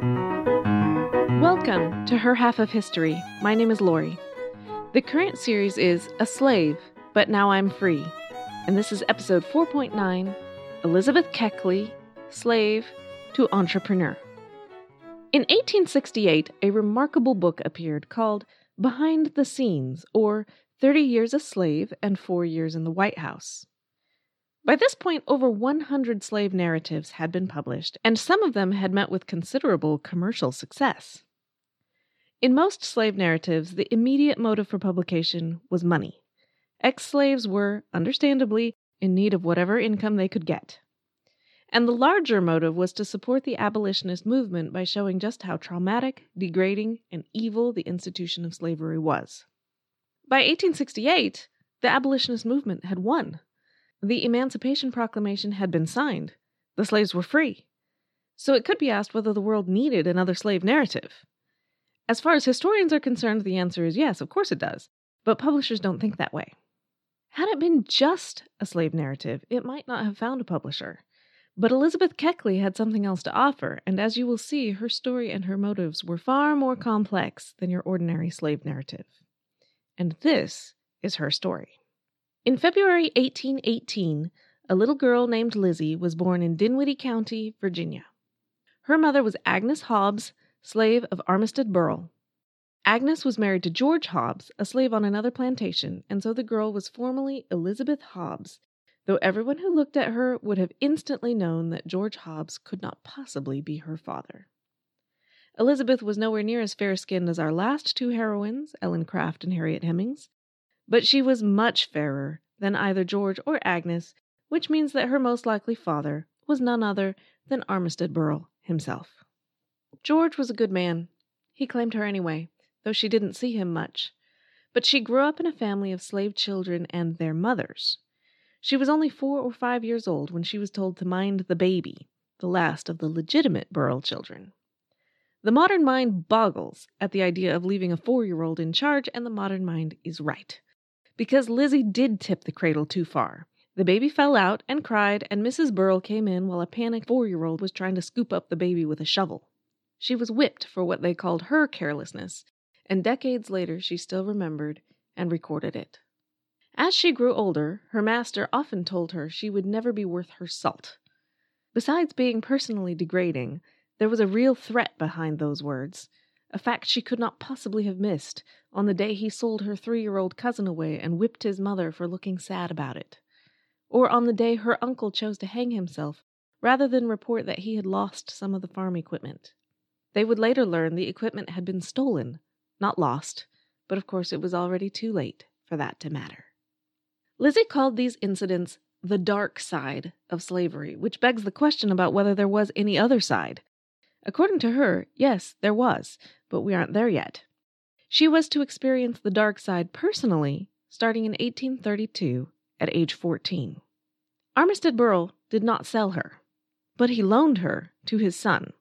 Welcome to Her Half of History. My name is Lori. The current series is A Slave, but Now I'm Free. And this is episode 4.9 Elizabeth Keckly, Slave to Entrepreneur. In 1868, a remarkable book appeared called Behind the Scenes, or 30 Years a Slave and Four Years in the White House. By this point, over 100 slave narratives had been published, and some of them had met with considerable commercial success. In most slave narratives, the immediate motive for publication was money. Ex slaves were, understandably, in need of whatever income they could get. And the larger motive was to support the abolitionist movement by showing just how traumatic, degrading, and evil the institution of slavery was. By 1868, the abolitionist movement had won. The Emancipation Proclamation had been signed. The slaves were free. So it could be asked whether the world needed another slave narrative. As far as historians are concerned, the answer is yes, of course it does. But publishers don't think that way. Had it been just a slave narrative, it might not have found a publisher. But Elizabeth Keckly had something else to offer, and as you will see, her story and her motives were far more complex than your ordinary slave narrative. And this is her story. In February 1818, a little girl named Lizzie was born in Dinwiddie County, Virginia. Her mother was Agnes Hobbs, slave of Armistead Burrill. Agnes was married to George Hobbs, a slave on another plantation, and so the girl was formally Elizabeth Hobbs, though everyone who looked at her would have instantly known that George Hobbs could not possibly be her father. Elizabeth was nowhere near as fair skinned as our last two heroines, Ellen Craft and Harriet Hemings, but she was much fairer than either George or Agnes, which means that her most likely father was none other than Armistead Burrill himself. George was a good man. He claimed her anyway, though she didn't see him much. But she grew up in a family of slave children and their mothers. She was only four or five years old when she was told to mind the baby, the last of the legitimate Burrill children. The modern mind boggles at the idea of leaving a four year old in charge, and the modern mind is right because Lizzie did tip the cradle too far. The baby fell out and cried, and Mrs. Burrill came in while a panicked four year old was trying to scoop up the baby with a shovel. She was whipped for what they called her carelessness, and decades later she still remembered and recorded it. As she grew older, her master often told her she would never be worth her salt. Besides being personally degrading, there was a real threat behind those words, a fact she could not possibly have missed on the day he sold her three year old cousin away and whipped his mother for looking sad about it, or on the day her uncle chose to hang himself rather than report that he had lost some of the farm equipment. They would later learn the equipment had been stolen, not lost, but of course it was already too late for that to matter. Lizzie called these incidents the dark side of slavery, which begs the question about whether there was any other side. According to her, yes, there was, but we aren't there yet. She was to experience the dark side personally starting in 1832 at age 14. Armistead Burrill did not sell her, but he loaned her to his son.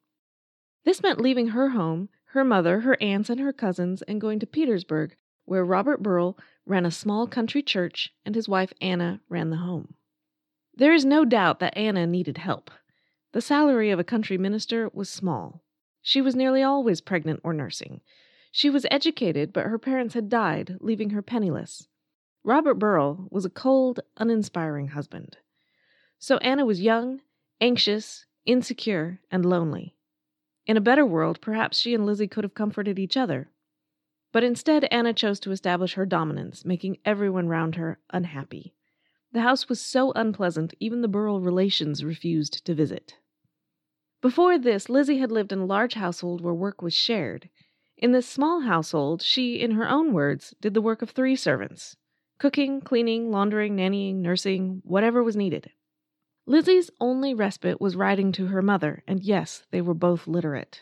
This meant leaving her home, her mother, her aunts, and her cousins, and going to Petersburg, where Robert Burrill ran a small country church and his wife Anna ran the home. There is no doubt that Anna needed help. The salary of a country minister was small. She was nearly always pregnant or nursing. She was educated, but her parents had died, leaving her penniless. Robert Burrill was a cold, uninspiring husband. So Anna was young, anxious, insecure, and lonely. In a better world, perhaps she and Lizzie could have comforted each other. But instead, Anna chose to establish her dominance, making everyone round her unhappy. The house was so unpleasant, even the Burrill relations refused to visit. Before this, Lizzie had lived in a large household where work was shared. In this small household, she, in her own words, did the work of three servants cooking, cleaning, laundering, nannying, nursing, whatever was needed. Lizzie's only respite was writing to her mother, and yes, they were both literate.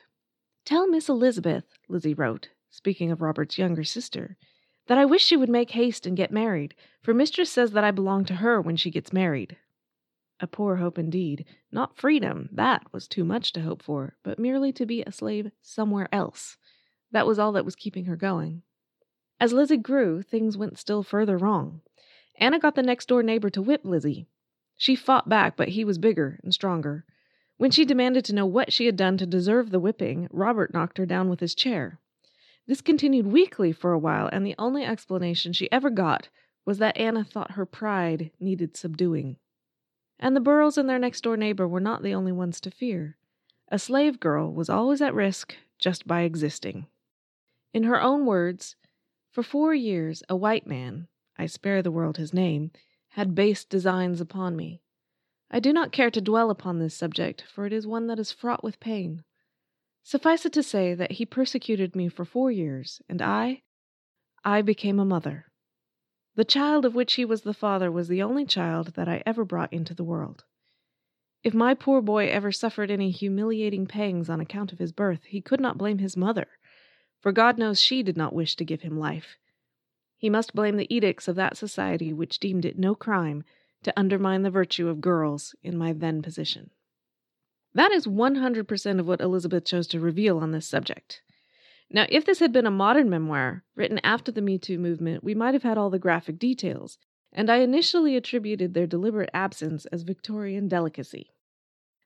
Tell Miss Elizabeth, Lizzie wrote, speaking of Robert's younger sister, that I wish she would make haste and get married, for mistress says that I belong to her when she gets married. A poor hope indeed. Not freedom, that was too much to hope for, but merely to be a slave somewhere else. That was all that was keeping her going. As Lizzie grew, things went still further wrong. Anna got the next door neighbor to whip Lizzie. She fought back, but he was bigger and stronger. When she demanded to know what she had done to deserve the whipping, Robert knocked her down with his chair. This continued weekly for a while, and the only explanation she ever got was that Anna thought her pride needed subduing. And the Burroughs and their next door neighbor were not the only ones to fear. A slave girl was always at risk just by existing. In her own words, for four years a white man, I spare the world his name, had base designs upon me. I do not care to dwell upon this subject, for it is one that is fraught with pain. Suffice it to say that he persecuted me for four years, and I, I became a mother. The child of which he was the father was the only child that I ever brought into the world. If my poor boy ever suffered any humiliating pangs on account of his birth, he could not blame his mother, for God knows she did not wish to give him life. He must blame the edicts of that society which deemed it no crime to undermine the virtue of girls in my then position. That is 100% of what Elizabeth chose to reveal on this subject. Now, if this had been a modern memoir, written after the Me Too movement, we might have had all the graphic details, and I initially attributed their deliberate absence as Victorian delicacy.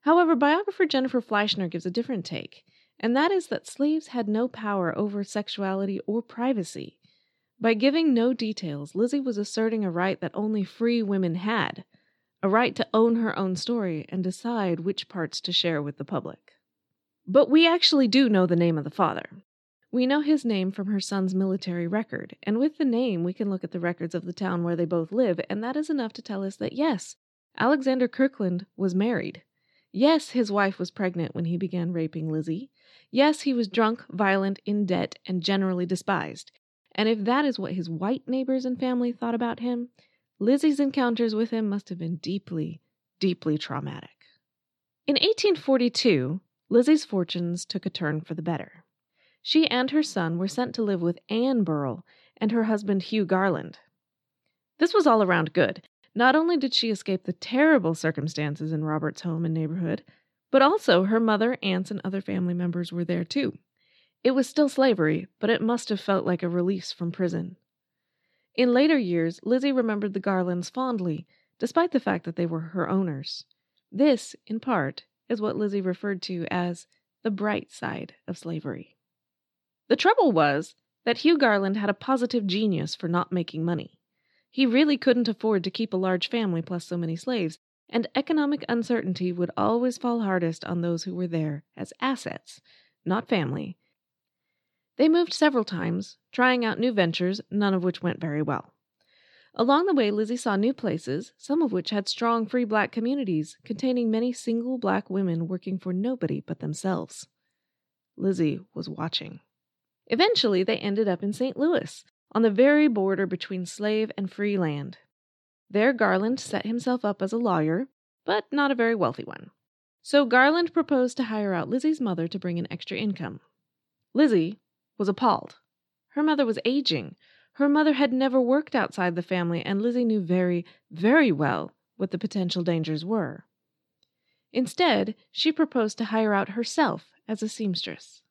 However, biographer Jennifer Fleischner gives a different take, and that is that slaves had no power over sexuality or privacy. By giving no details, Lizzie was asserting a right that only free women had a right to own her own story and decide which parts to share with the public. But we actually do know the name of the father. We know his name from her son's military record, and with the name we can look at the records of the town where they both live, and that is enough to tell us that yes, Alexander Kirkland was married. Yes, his wife was pregnant when he began raping Lizzie. Yes, he was drunk, violent, in debt, and generally despised. And if that is what his white neighbors and family thought about him, Lizzie's encounters with him must have been deeply, deeply traumatic. In 1842, Lizzie's fortunes took a turn for the better. She and her son were sent to live with Anne Burrell and her husband Hugh Garland. This was all around good. Not only did she escape the terrible circumstances in Robert's home and neighborhood, but also her mother, aunts, and other family members were there too. It was still slavery, but it must have felt like a release from prison. In later years, Lizzie remembered the Garlands fondly, despite the fact that they were her owners. This, in part, is what Lizzie referred to as the bright side of slavery. The trouble was that Hugh Garland had a positive genius for not making money. He really couldn't afford to keep a large family plus so many slaves, and economic uncertainty would always fall hardest on those who were there as assets, not family, they moved several times, trying out new ventures, none of which went very well. Along the way, Lizzie saw new places, some of which had strong free black communities containing many single black women working for nobody but themselves. Lizzie was watching. Eventually, they ended up in St. Louis, on the very border between slave and free land. There, Garland set himself up as a lawyer, but not a very wealthy one. So Garland proposed to hire out Lizzie's mother to bring in extra income. Lizzie, was appalled. Her mother was aging. Her mother had never worked outside the family, and Lizzie knew very, very well what the potential dangers were. Instead, she proposed to hire out herself as a seamstress.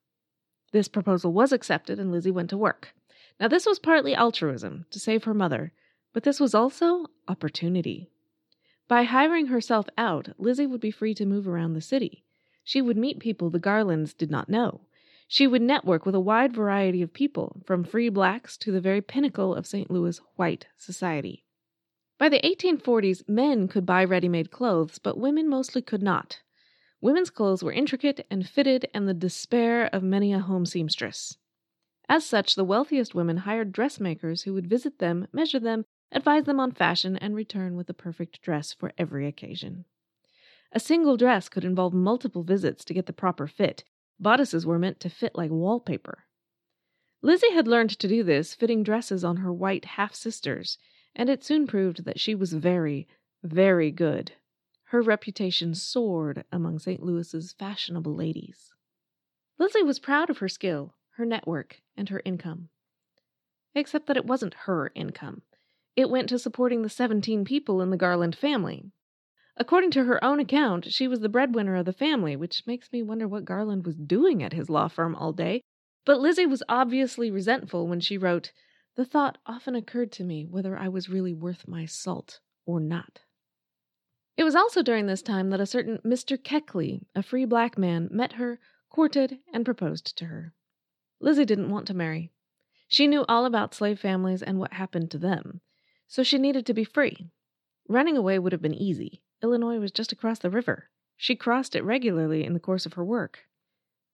This proposal was accepted, and Lizzie went to work. Now, this was partly altruism to save her mother, but this was also opportunity. By hiring herself out, Lizzie would be free to move around the city. She would meet people the Garlands did not know. She would network with a wide variety of people, from free blacks to the very pinnacle of St. Louis white society. By the 1840s, men could buy ready made clothes, but women mostly could not. Women's clothes were intricate and fitted, and the despair of many a home seamstress. As such, the wealthiest women hired dressmakers who would visit them, measure them, advise them on fashion, and return with the perfect dress for every occasion. A single dress could involve multiple visits to get the proper fit, Bodices were meant to fit like wallpaper. Lizzie had learned to do this, fitting dresses on her white half sisters, and it soon proved that she was very, very good. Her reputation soared among St. Louis's fashionable ladies. Lizzie was proud of her skill, her network, and her income. Except that it wasn't her income. It went to supporting the 17 people in the Garland family. According to her own account, she was the breadwinner of the family, which makes me wonder what Garland was doing at his law firm all day. But Lizzie was obviously resentful when she wrote, The thought often occurred to me whether I was really worth my salt or not. It was also during this time that a certain Mr. Keckly, a free black man, met her, courted, and proposed to her. Lizzie didn't want to marry. She knew all about slave families and what happened to them, so she needed to be free. Running away would have been easy. Illinois was just across the river. She crossed it regularly in the course of her work.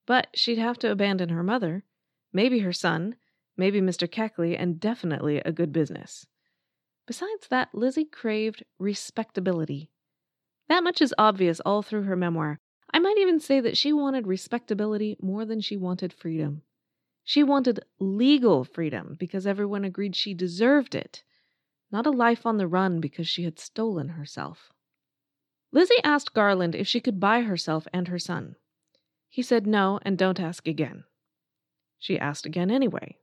But she'd have to abandon her mother, maybe her son, maybe Mr. Keckly, and definitely a good business. Besides that, Lizzie craved respectability. That much is obvious all through her memoir. I might even say that she wanted respectability more than she wanted freedom. She wanted legal freedom because everyone agreed she deserved it, not a life on the run because she had stolen herself. Lizzie asked Garland if she could buy herself and her son. He said no, and don't ask again. She asked again anyway.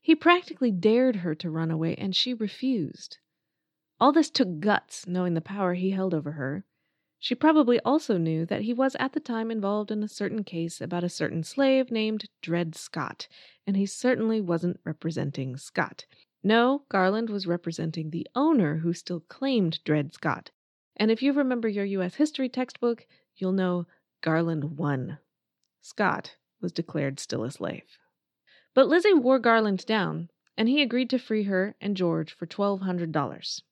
He practically dared her to run away, and she refused. All this took guts, knowing the power he held over her. She probably also knew that he was at the time involved in a certain case about a certain slave named Dred Scott, and he certainly wasn't representing Scott. No, Garland was representing the owner who still claimed Dred Scott, and if you remember your U.S. history textbook, you'll know Garland won. Scott was declared still a slave. But Lizzie wore Garland down, and he agreed to free her and George for $1,200,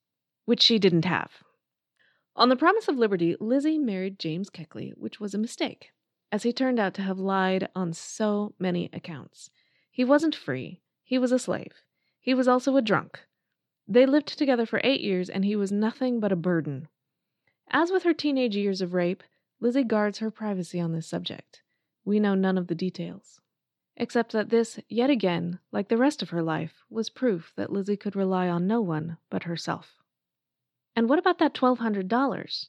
which she didn't have. On the promise of liberty, Lizzie married James Keckly, which was a mistake, as he turned out to have lied on so many accounts. He wasn't free, he was a slave. He was also a drunk. They lived together for eight years, and he was nothing but a burden. As with her teenage years of rape, Lizzie guards her privacy on this subject. We know none of the details. Except that this, yet again, like the rest of her life, was proof that Lizzie could rely on no one but herself. And what about that $1,200?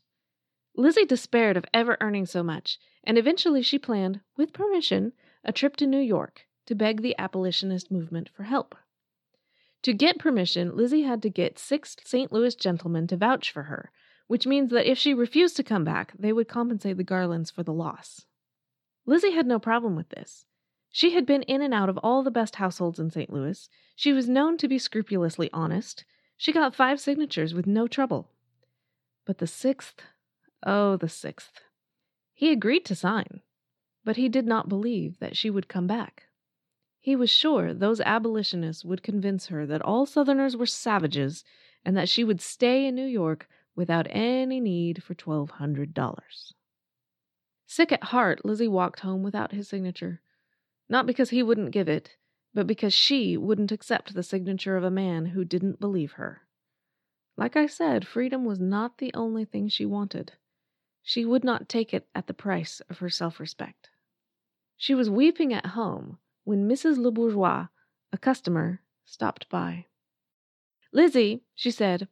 Lizzie despaired of ever earning so much, and eventually she planned, with permission, a trip to New York to beg the abolitionist movement for help. To get permission, Lizzie had to get six St. Louis gentlemen to vouch for her, which means that if she refused to come back, they would compensate the Garlands for the loss. Lizzie had no problem with this. She had been in and out of all the best households in St. Louis. She was known to be scrupulously honest. She got five signatures with no trouble. But the sixth, oh, the sixth. He agreed to sign, but he did not believe that she would come back. He was sure those abolitionists would convince her that all Southerners were savages and that she would stay in New York without any need for $1,200. Sick at heart, Lizzie walked home without his signature. Not because he wouldn't give it, but because she wouldn't accept the signature of a man who didn't believe her. Like I said, freedom was not the only thing she wanted. She would not take it at the price of her self respect. She was weeping at home when Mrs. Le Bourgeois, a customer, stopped by. Lizzie, she said,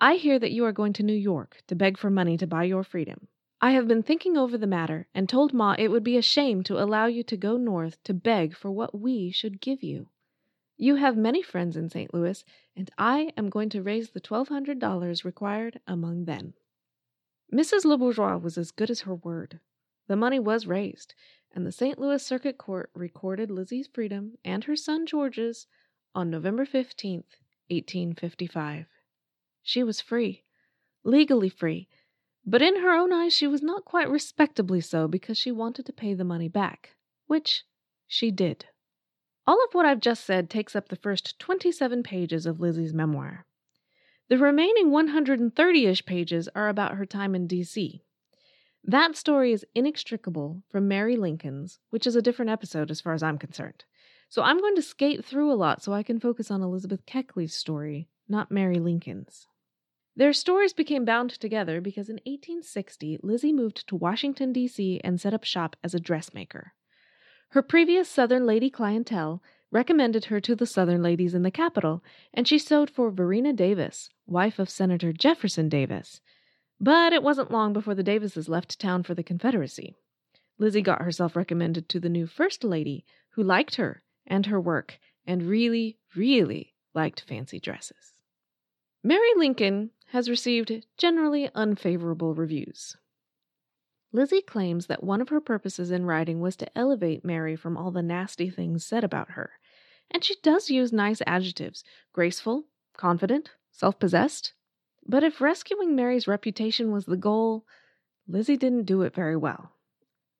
I hear that you are going to New York to beg for money to buy your freedom. I have been thinking over the matter and told Ma it would be a shame to allow you to go north to beg for what we should give you. You have many friends in St. Louis, and I am going to raise the $1,200 required among them. Mrs. Le Bourgeois was as good as her word. The money was raised, and the St. Louis Circuit Court recorded Lizzie's freedom and her son George's on November 15th, 1855. She was free, legally free, but in her own eyes she was not quite respectably so because she wanted to pay the money back, which she did. All of what I've just said takes up the first 27 pages of Lizzie's memoir. The remaining 130 ish pages are about her time in D.C. That story is inextricable from Mary Lincoln's, which is a different episode as far as I'm concerned. So I'm going to skate through a lot so I can focus on Elizabeth Keckly's story, not Mary Lincoln's. Their stories became bound together because in 1860 Lizzie moved to Washington, D.C. and set up shop as a dressmaker. Her previous Southern lady clientele recommended her to the Southern ladies in the capital, and she sewed for Varina Davis, wife of Senator Jefferson Davis. But it wasn't long before the Davises left town for the Confederacy. Lizzie got herself recommended to the new First Lady, who liked her and her work, and really, really liked fancy dresses. Mary Lincoln has received generally unfavorable reviews. Lizzie claims that one of her purposes in writing was to elevate Mary from all the nasty things said about her, and she does use nice adjectives graceful, confident, self possessed. But if rescuing Mary's reputation was the goal, Lizzie didn't do it very well.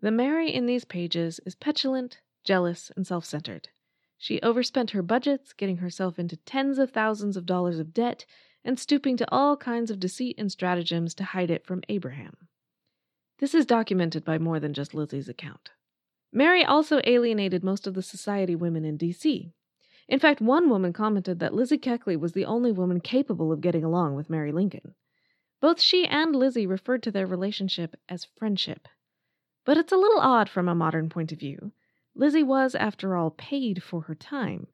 The Mary in these pages is petulant, jealous, and self centered. She overspent her budgets, getting herself into tens of thousands of dollars of debt, and stooping to all kinds of deceit and stratagems to hide it from Abraham. This is documented by more than just Lizzie's account. Mary also alienated most of the society women in D.C. In fact, one woman commented that Lizzie Keckly was the only woman capable of getting along with Mary Lincoln. Both she and Lizzie referred to their relationship as friendship. But it's a little odd from a modern point of view. Lizzie was, after all, paid for her time.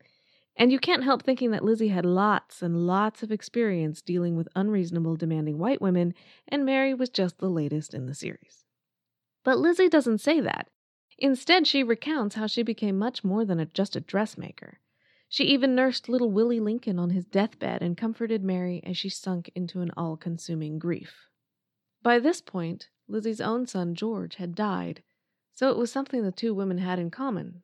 And you can't help thinking that Lizzie had lots and lots of experience dealing with unreasonable, demanding white women, and Mary was just the latest in the series. But Lizzie doesn't say that. Instead, she recounts how she became much more than a, just a dressmaker. She even nursed little Willie Lincoln on his deathbed and comforted Mary as she sunk into an all consuming grief. By this point, Lizzie's own son, George, had died, so it was something the two women had in common.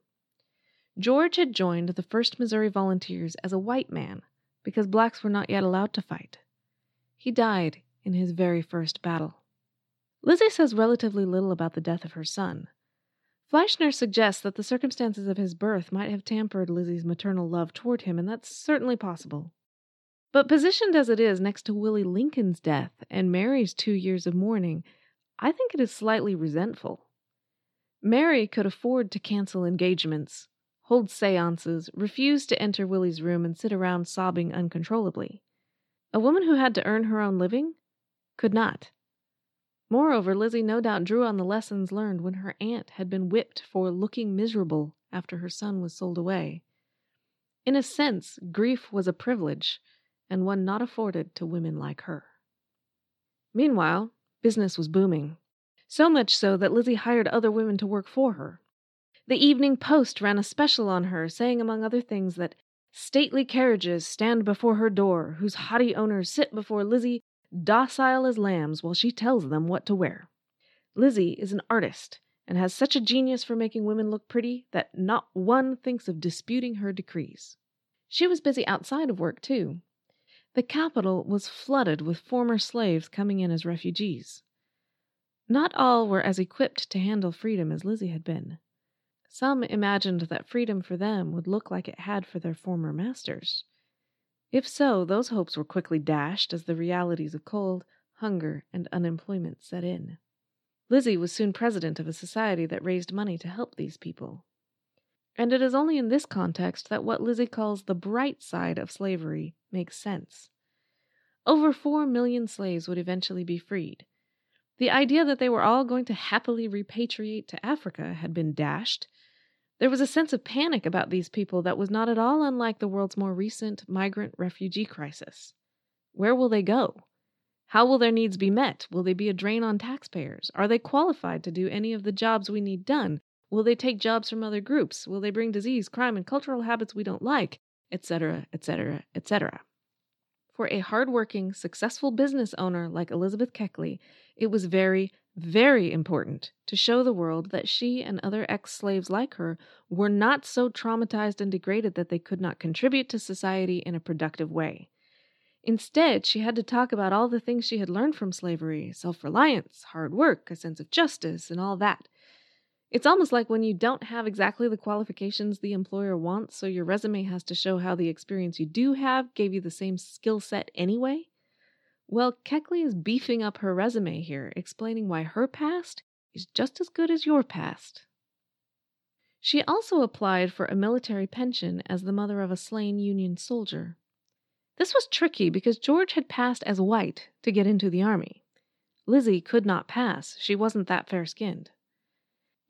George had joined the 1st Missouri Volunteers as a white man because blacks were not yet allowed to fight. He died in his very first battle. Lizzie says relatively little about the death of her son. Fleischner suggests that the circumstances of his birth might have tampered Lizzie's maternal love toward him, and that's certainly possible. But positioned as it is next to Willie Lincoln's death and Mary's two years of mourning, I think it is slightly resentful. Mary could afford to cancel engagements, hold seances, refuse to enter Willie's room, and sit around sobbing uncontrollably. A woman who had to earn her own living could not. Moreover, Lizzie no doubt drew on the lessons learned when her aunt had been whipped for looking miserable after her son was sold away. In a sense, grief was a privilege, and one not afforded to women like her. Meanwhile, business was booming. So much so that Lizzie hired other women to work for her. The Evening Post ran a special on her, saying, among other things, that stately carriages stand before her door, whose haughty owners sit before Lizzie docile as lambs while she tells them what to wear. Lizzie is an artist and has such a genius for making women look pretty that not one thinks of disputing her decrees. She was busy outside of work, too. The capital was flooded with former slaves coming in as refugees. Not all were as equipped to handle freedom as Lizzie had been. Some imagined that freedom for them would look like it had for their former masters. If so, those hopes were quickly dashed as the realities of cold, hunger, and unemployment set in. Lizzie was soon president of a society that raised money to help these people. And it is only in this context that what Lizzie calls the bright side of slavery makes sense. Over four million slaves would eventually be freed, the idea that they were all going to happily repatriate to Africa had been dashed. There was a sense of panic about these people that was not at all unlike the world's more recent migrant refugee crisis. Where will they go? How will their needs be met? Will they be a drain on taxpayers? Are they qualified to do any of the jobs we need done? Will they take jobs from other groups? Will they bring disease, crime, and cultural habits we don't like? Etc., etc., etc. For a hardworking, successful business owner like Elizabeth Keckly, it was very, very important to show the world that she and other ex slaves like her were not so traumatized and degraded that they could not contribute to society in a productive way. Instead, she had to talk about all the things she had learned from slavery self reliance, hard work, a sense of justice, and all that. It's almost like when you don't have exactly the qualifications the employer wants, so your resume has to show how the experience you do have gave you the same skill set anyway. Well, Keckly is beefing up her resume here, explaining why her past is just as good as your past. She also applied for a military pension as the mother of a slain Union soldier. This was tricky because George had passed as white to get into the army. Lizzie could not pass, she wasn't that fair skinned.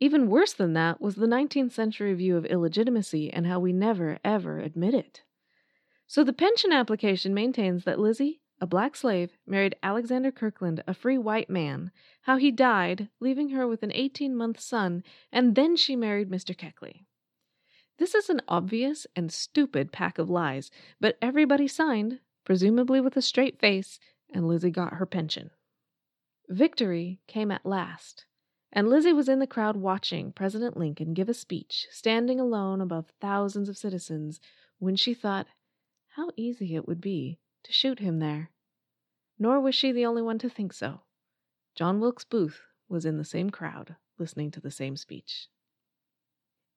Even worse than that was the 19th century view of illegitimacy and how we never, ever admit it. So the pension application maintains that Lizzie, a black slave, married Alexander Kirkland, a free white man, how he died, leaving her with an 18 month son, and then she married Mr. Keckly. This is an obvious and stupid pack of lies, but everybody signed, presumably with a straight face, and Lizzie got her pension. Victory came at last and Lizzie was in the crowd watching President Lincoln give a speech, standing alone above thousands of citizens, when she thought how easy it would be to shoot him there. Nor was she the only one to think so. John Wilkes Booth was in the same crowd, listening to the same speech.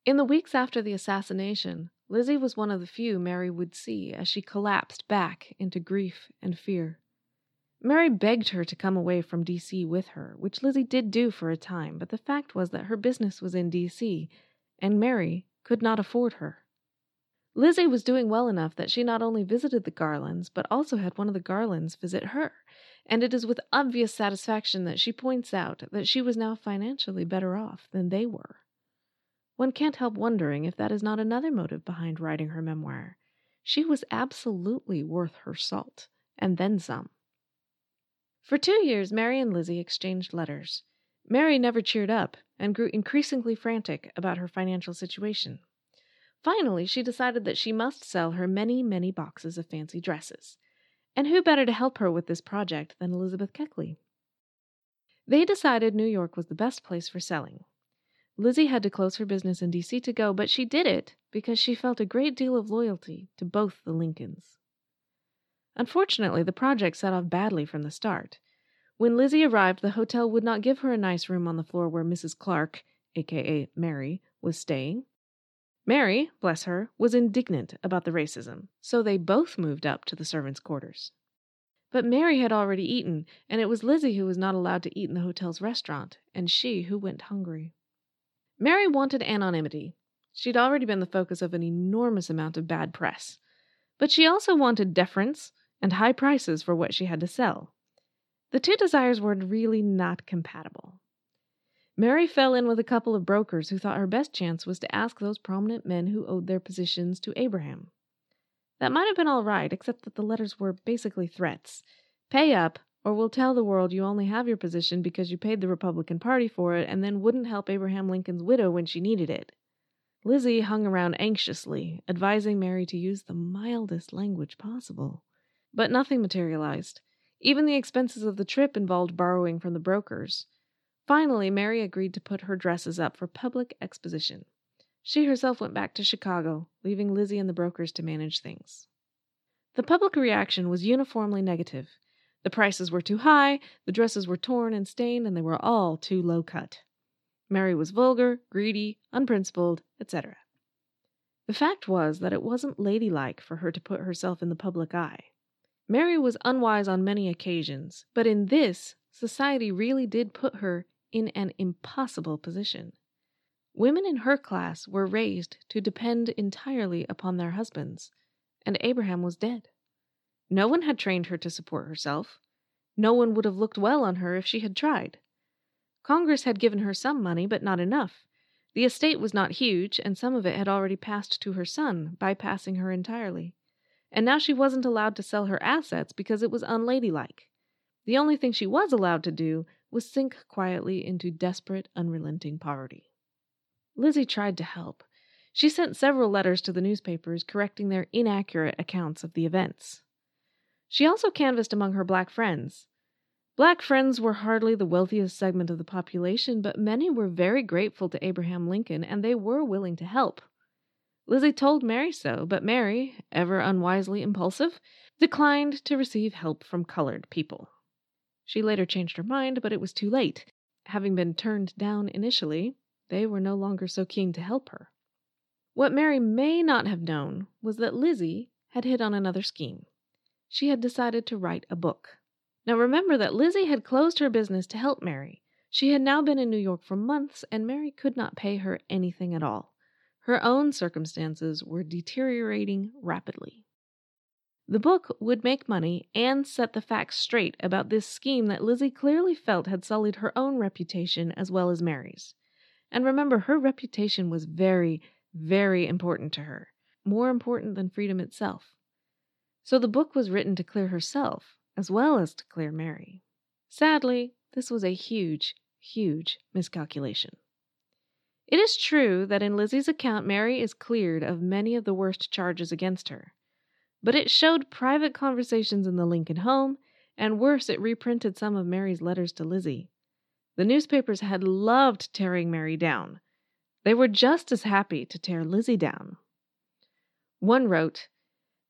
In the weeks after the assassination, Lizzie was one of the few Mary would see as she collapsed back into grief and fear. Mary begged her to come away from D.C. with her, which Lizzie did do for a time, but the fact was that her business was in D.C., and Mary could not afford her. Lizzie was doing well enough that she not only visited the Garlands, but also had one of the Garlands visit her, and it is with obvious satisfaction that she points out that she was now financially better off than they were. One can't help wondering if that is not another motive behind writing her memoir. She was absolutely worth her salt, and then some. For two years, Mary and Lizzie exchanged letters. Mary never cheered up and grew increasingly frantic about her financial situation. Finally, she decided that she must sell her many, many boxes of fancy dresses. And who better to help her with this project than Elizabeth Keckly? They decided New York was the best place for selling. Lizzie had to close her business in D.C. to go, but she did it because she felt a great deal of loyalty to both the Lincolns. Unfortunately, the project set off badly from the start. When Lizzie arrived, the hotel would not give her a nice room on the floor where Mrs. Clark, aka Mary, was staying. Mary, bless her, was indignant about the racism, so they both moved up to the servants' quarters. But Mary had already eaten, and it was Lizzie who was not allowed to eat in the hotel's restaurant, and she who went hungry. Mary wanted anonymity. She'd already been the focus of an enormous amount of bad press. But she also wanted deference and high prices for what she had to sell. The two desires were really not compatible. Mary fell in with a couple of brokers who thought her best chance was to ask those prominent men who owed their positions to Abraham. That might have been all right, except that the letters were basically threats. Pay up, or we'll tell the world you only have your position because you paid the Republican Party for it and then wouldn't help Abraham Lincoln's widow when she needed it. Lizzie hung around anxiously, advising Mary to use the mildest language possible. But nothing materialized. Even the expenses of the trip involved borrowing from the brokers. Finally, Mary agreed to put her dresses up for public exposition. She herself went back to Chicago, leaving Lizzie and the brokers to manage things. The public reaction was uniformly negative. The prices were too high, the dresses were torn and stained, and they were all too low cut. Mary was vulgar, greedy, unprincipled, etc. The fact was that it wasn't ladylike for her to put herself in the public eye. Mary was unwise on many occasions, but in this, society really did put her in an impossible position. Women in her class were raised to depend entirely upon their husbands, and Abraham was dead. No one had trained her to support herself. No one would have looked well on her if she had tried. Congress had given her some money, but not enough. The estate was not huge, and some of it had already passed to her son, bypassing her entirely. And now she wasn't allowed to sell her assets because it was unladylike. The only thing she was allowed to do was sink quietly into desperate, unrelenting poverty. Lizzie tried to help. She sent several letters to the newspapers correcting their inaccurate accounts of the events. She also canvassed among her black friends. Black friends were hardly the wealthiest segment of the population, but many were very grateful to Abraham Lincoln and they were willing to help. Lizzie told Mary so, but Mary, ever unwisely impulsive, declined to receive help from colored people. She later changed her mind, but it was too late. Having been turned down initially, they were no longer so keen to help her. What Mary may not have known was that Lizzie had hit on another scheme she had decided to write a book. Now remember that Lizzie had closed her business to help Mary. She had now been in New York for months, and Mary could not pay her anything at all. Her own circumstances were deteriorating rapidly. The book would make money and set the facts straight about this scheme that Lizzie clearly felt had sullied her own reputation as well as Mary's. And remember, her reputation was very, very important to her, more important than freedom itself. So the book was written to clear herself, as well as to clear Mary. Sadly, this was a huge, huge miscalculation. It is true that in Lizzie's account, Mary is cleared of many of the worst charges against her, but it showed private conversations in the Lincoln home, and worse, it reprinted some of Mary's letters to Lizzie. The newspapers had loved tearing Mary down. They were just as happy to tear Lizzie down. One wrote,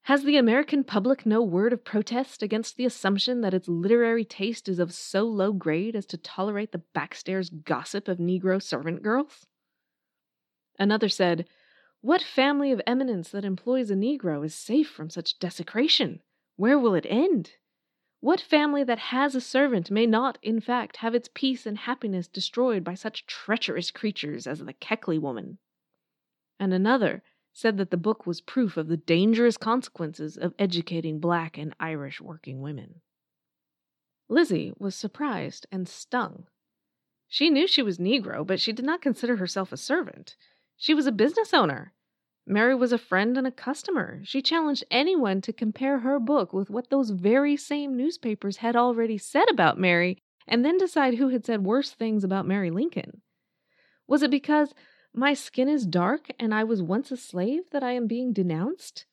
Has the American public no word of protest against the assumption that its literary taste is of so low grade as to tolerate the backstairs gossip of Negro servant girls? Another said, What family of eminence that employs a Negro is safe from such desecration? Where will it end? What family that has a servant may not, in fact, have its peace and happiness destroyed by such treacherous creatures as the Keckly woman? And another, said that the book was proof of the dangerous consequences of educating black and Irish working women. Lizzie was surprised and stung. She knew she was Negro, but she did not consider herself a servant. She was a business owner. Mary was a friend and a customer. She challenged anyone to compare her book with what those very same newspapers had already said about Mary and then decide who had said worse things about Mary Lincoln. Was it because my skin is dark, and I was once a slave, that I am being denounced?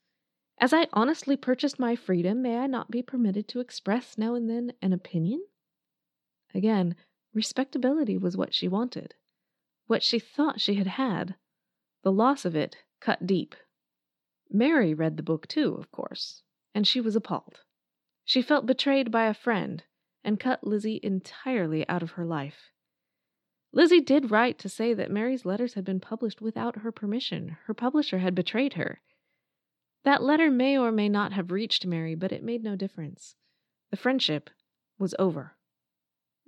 As I honestly purchased my freedom, may I not be permitted to express now and then an opinion? Again, respectability was what she wanted, what she thought she had had. The loss of it cut deep. Mary read the book too, of course, and she was appalled. She felt betrayed by a friend and cut Lizzie entirely out of her life. Lizzie did write to say that Mary's letters had been published without her permission. Her publisher had betrayed her. That letter may or may not have reached Mary, but it made no difference. The friendship was over.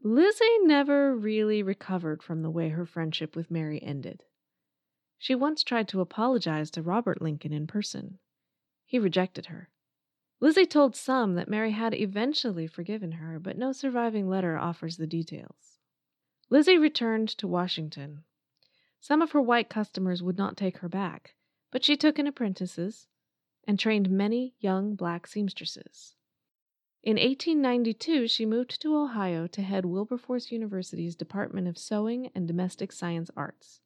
Lizzie never really recovered from the way her friendship with Mary ended. She once tried to apologize to Robert Lincoln in person. He rejected her. Lizzie told some that Mary had eventually forgiven her, but no surviving letter offers the details. Lizzie returned to Washington. Some of her white customers would not take her back, but she took in apprentices and trained many young black seamstresses. In 1892, she moved to Ohio to head Wilberforce University's Department of Sewing and Domestic Science Arts.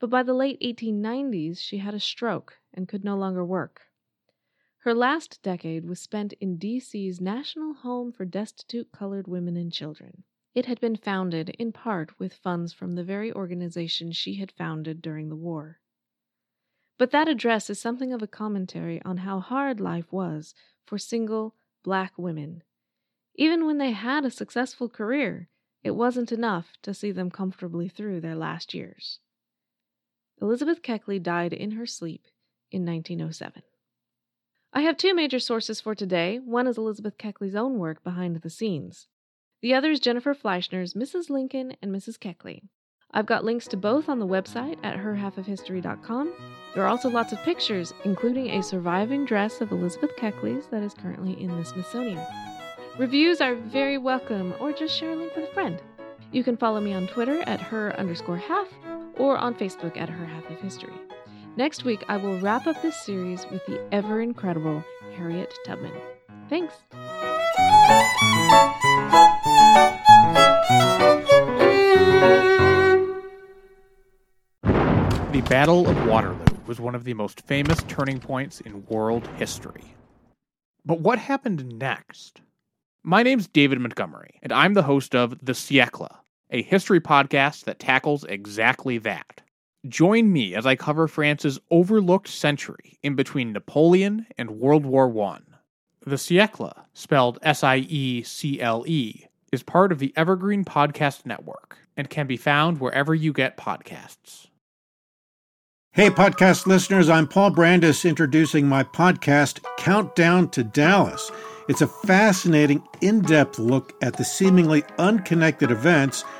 But by the late 1890s, she had a stroke and could no longer work. Her last decade was spent in D.C.'s National Home for Destitute Colored Women and Children. It had been founded, in part, with funds from the very organization she had founded during the war. But that address is something of a commentary on how hard life was for single black women. Even when they had a successful career, it wasn't enough to see them comfortably through their last years. Elizabeth Keckly died in her sleep in 1907. I have two major sources for today. One is Elizabeth Keckly's own work behind the scenes. The other is Jennifer Fleischner's Mrs. Lincoln and Mrs. Keckly. I've got links to both on the website at herhalfofhistory.com. There are also lots of pictures, including a surviving dress of Elizabeth Keckly's that is currently in the Smithsonian. Reviews are very welcome, or just share a link with a friend. You can follow me on Twitter at her underscore half or on Facebook at her half of history. Next week, I will wrap up this series with the ever incredible Harriet Tubman. Thanks. The Battle of Waterloo was one of the most famous turning points in world history. But what happened next? My name's David Montgomery, and I'm the host of The Siècle, a history podcast that tackles exactly that. Join me as I cover France's overlooked century in between Napoleon and World War I. The Siècle, spelled S I E C L E, is part of the Evergreen Podcast Network and can be found wherever you get podcasts. Hey, podcast listeners, I'm Paul Brandus introducing my podcast, Countdown to Dallas. It's a fascinating, in depth look at the seemingly unconnected events